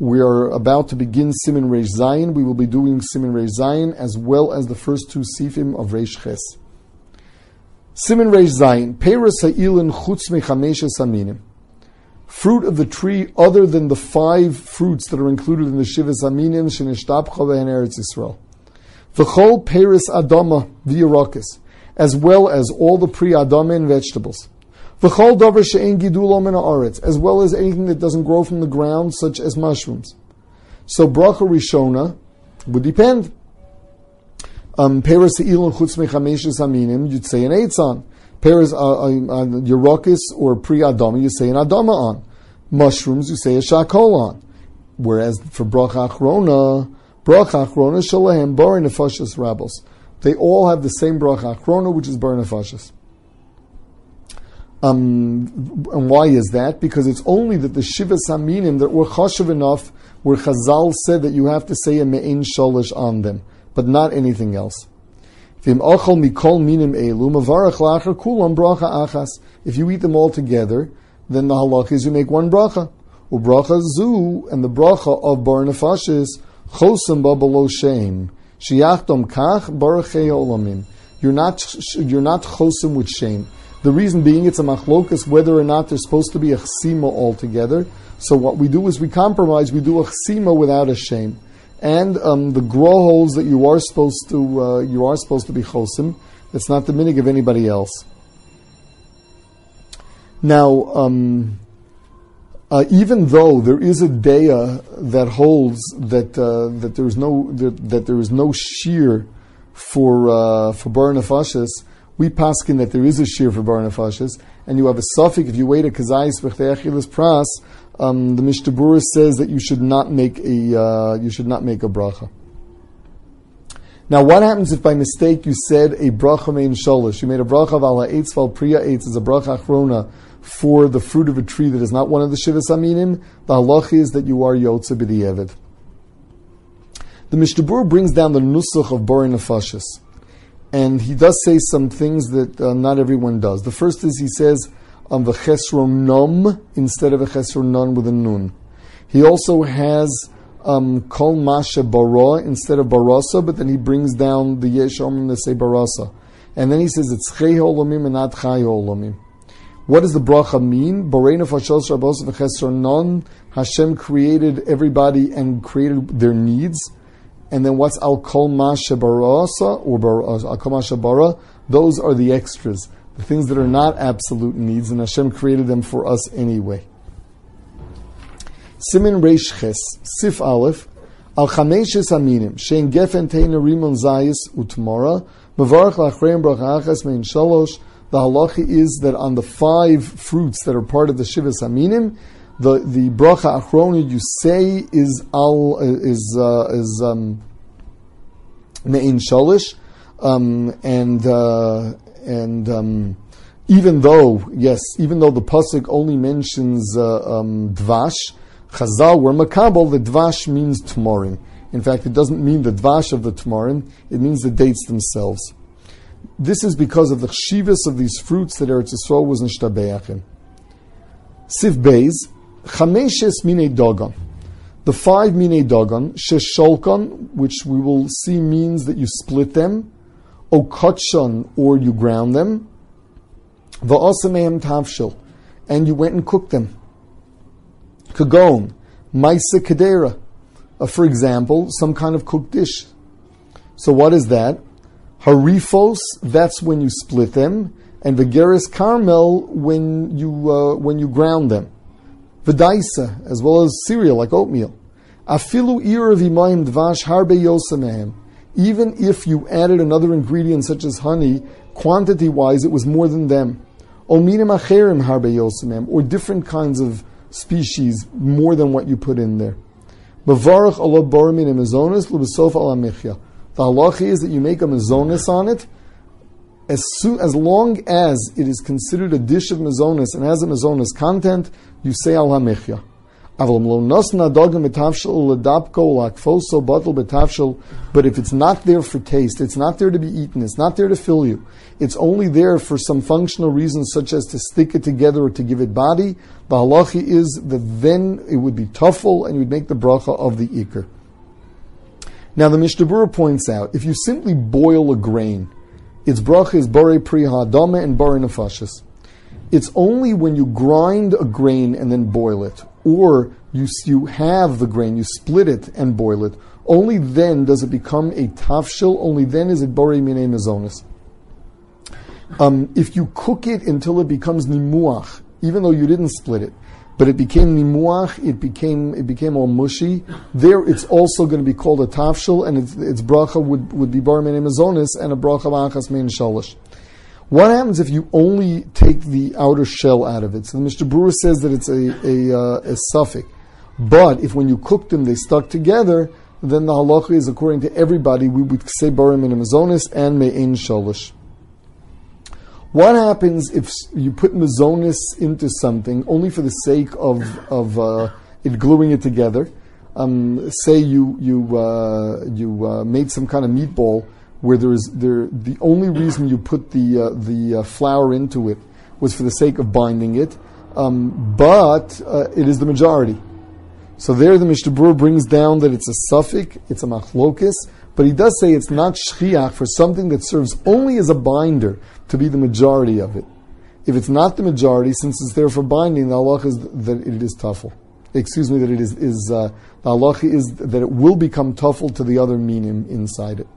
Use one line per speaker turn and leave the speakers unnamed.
We are about to begin Siman Reish Zayin. We will be doing Siman Reish Zayin as well as the first two sifim of Reish Ches. Siman Reish Zayin. Peres ha'ilin chutz mechameshes aminim. Fruit of the tree other than the five fruits that are included in the Shivas Aminim Shenishtabcha and Eretz Yisrael. V'chol Peres Adama v'Yerakis, as well as all the pre-Adama and vegetables. As well as anything that doesn't grow from the ground, such as mushrooms. So bracha rishona would depend. Um, Peres chutz aminim, you'd say an eitzan. Peres uh, uh, uh, or pre-Adama, you say an Adama on. Mushrooms, you say a Shakol on. Whereas for bracha achrona, bracha achrona shalahem bar nefashas rabos. They all have the same bracha achrona, which is bar nefashas. Um, and why is that? Because it's only that the Shiva Saminim that were chashav enough where Chazal said that you have to say a me'in sholish on them, but not anything else. If you eat them all together, then the halach is you make one bracha. Ubracha zu, and the bracha of bar nefashis, chosim ba below shame. Shiachtom kach barachei olamim. You're not, you're not chosim with shame. The reason being it's a machlokas whether or not there's supposed to be a chsima altogether. So what we do is we compromise, we do a chsima without a shame. And um, the Gra holes that you are supposed to uh, you are supposed to be chosim. It's not the minig of anybody else. Now, um, uh, even though there is a daya that holds that uh, that there is no that, that, there is no shear for uh, for bar we paskin that there is a shear for bar nefashis, and you have a suffix if you wait a kazayis v'chteachilas pras. Um, the Mishnah says that you should not make a uh, you should not make a bracha. Now, what happens if by mistake you said a bracha mein sholish? You made a bracha of ala eitz val priya eitz as a bracha achrona for the fruit of a tree that is not one of the shivas aminim. The halach is that you are yotze b'di'evid. The Mishnah brings down the nusach of bar nefashis and he does say some things that uh, not everyone does. The first is he says um, the chesron nom instead of a chesron nun with a nun. He also has um, kol masha bara instead of barasa, but then he brings down the yeshomim to say barasa, and then he says it's chei holomim and not chai holomim. What does the bracha mean? Bareina fashos rabos v'chesron non. Hashem created everybody and created their needs and then what's al kol barasa or al kol bara? Those are the extras, the things that are not absolute needs, and Hashem created them for us anyway. Siman Reish Ches, Sif Aleph, Al Chameshes Aminim, Shein Gefen Teina Rimon Zayis Utmora, Mavarach Lachreim Brachachas Mein Shalosh, the halacha is that on the five fruits that are part of the Shivas Aminim, the the bracha achrona you say is al is uh, is um, me'in shalish, um, and uh, and um, even though yes, even though the pasuk only mentions uh, um, dvash, Chazal were makabel. The dvash means tmorim. In fact, it doesn't mean the dvash of the tmorim; it means the dates themselves. This is because of the chivas of these fruits that Eretz Yisrael was in Shtabeachim. Siv Beis, Chameshes mine dogon. The five mine dogon, shesholkon, which we will see means that you split them, okotshon, or you ground them, va'osamehem tavshil, and you went and cooked them. Kagon, maisa kadera, uh, for example, some kind of cooked dish. So what is that? Harifos, that's when you split them, and Vigeris Carmel when you uh, when you ground them v'daisa, as well as cereal like oatmeal. Afilu dvash harbe. Even if you added another ingredient such as honey, quantity-wise it was more than them. Harbe or different kinds of species more than what you put in there. Mavarach Allah. The halacha is that you make a mazonis on it, as soon as long as it is considered a dish of mazonis and has a mazonis content, you say al hamichya. But if it's not there for taste, it's not there to be eaten, it's not there to fill you, it's only there for some functional reasons such as to stick it together or to give it body, the halachi is that then it would be tuffle and you would make the bracha of the ikr. Now the Mishnah points out, if you simply boil a grain, its bracha is bore pri hadama and bore nefashis. It's only when you grind a grain and then boil it, or you, you have the grain, you split it and boil it, only then does it become a tafshil, only then is it borei mine mezonis. Um, if you cook it until it becomes nimuach, even though you didn't split it, but it became nimuach, it became it became all mushy. There, it's also going to be called a tafshil, and its, its bracha would, would be bar mine mezonis and a bracha ma'achas mein shalish. What happens if you only take the outer shell out of it? So the Mishnah Berurah says that it's a, a, uh, a suffix. But if when you cook them they stuck together, then the halacha is according to everybody, we would say barim in mazonis and me'in sholish. What happens if you put mazonis into something only for the sake of, of uh, it gluing it together? Um, say you, you, uh, you uh, made some kind of meatball where there is there the only reason you put the uh, the uh, flour into it was for the sake of binding it, um, but uh, it is the majority. So there, the Mishnah Berurah brings down that it's a suffix, it's a machlokis, but he does say it's not shchiach for something that serves only as a binder to be the majority of it. If it's not the majority, since it's there for binding, the halach is that it is tuffle. Excuse me, that it is, is uh, the halach is that it will become tuffle to the other minim inside it.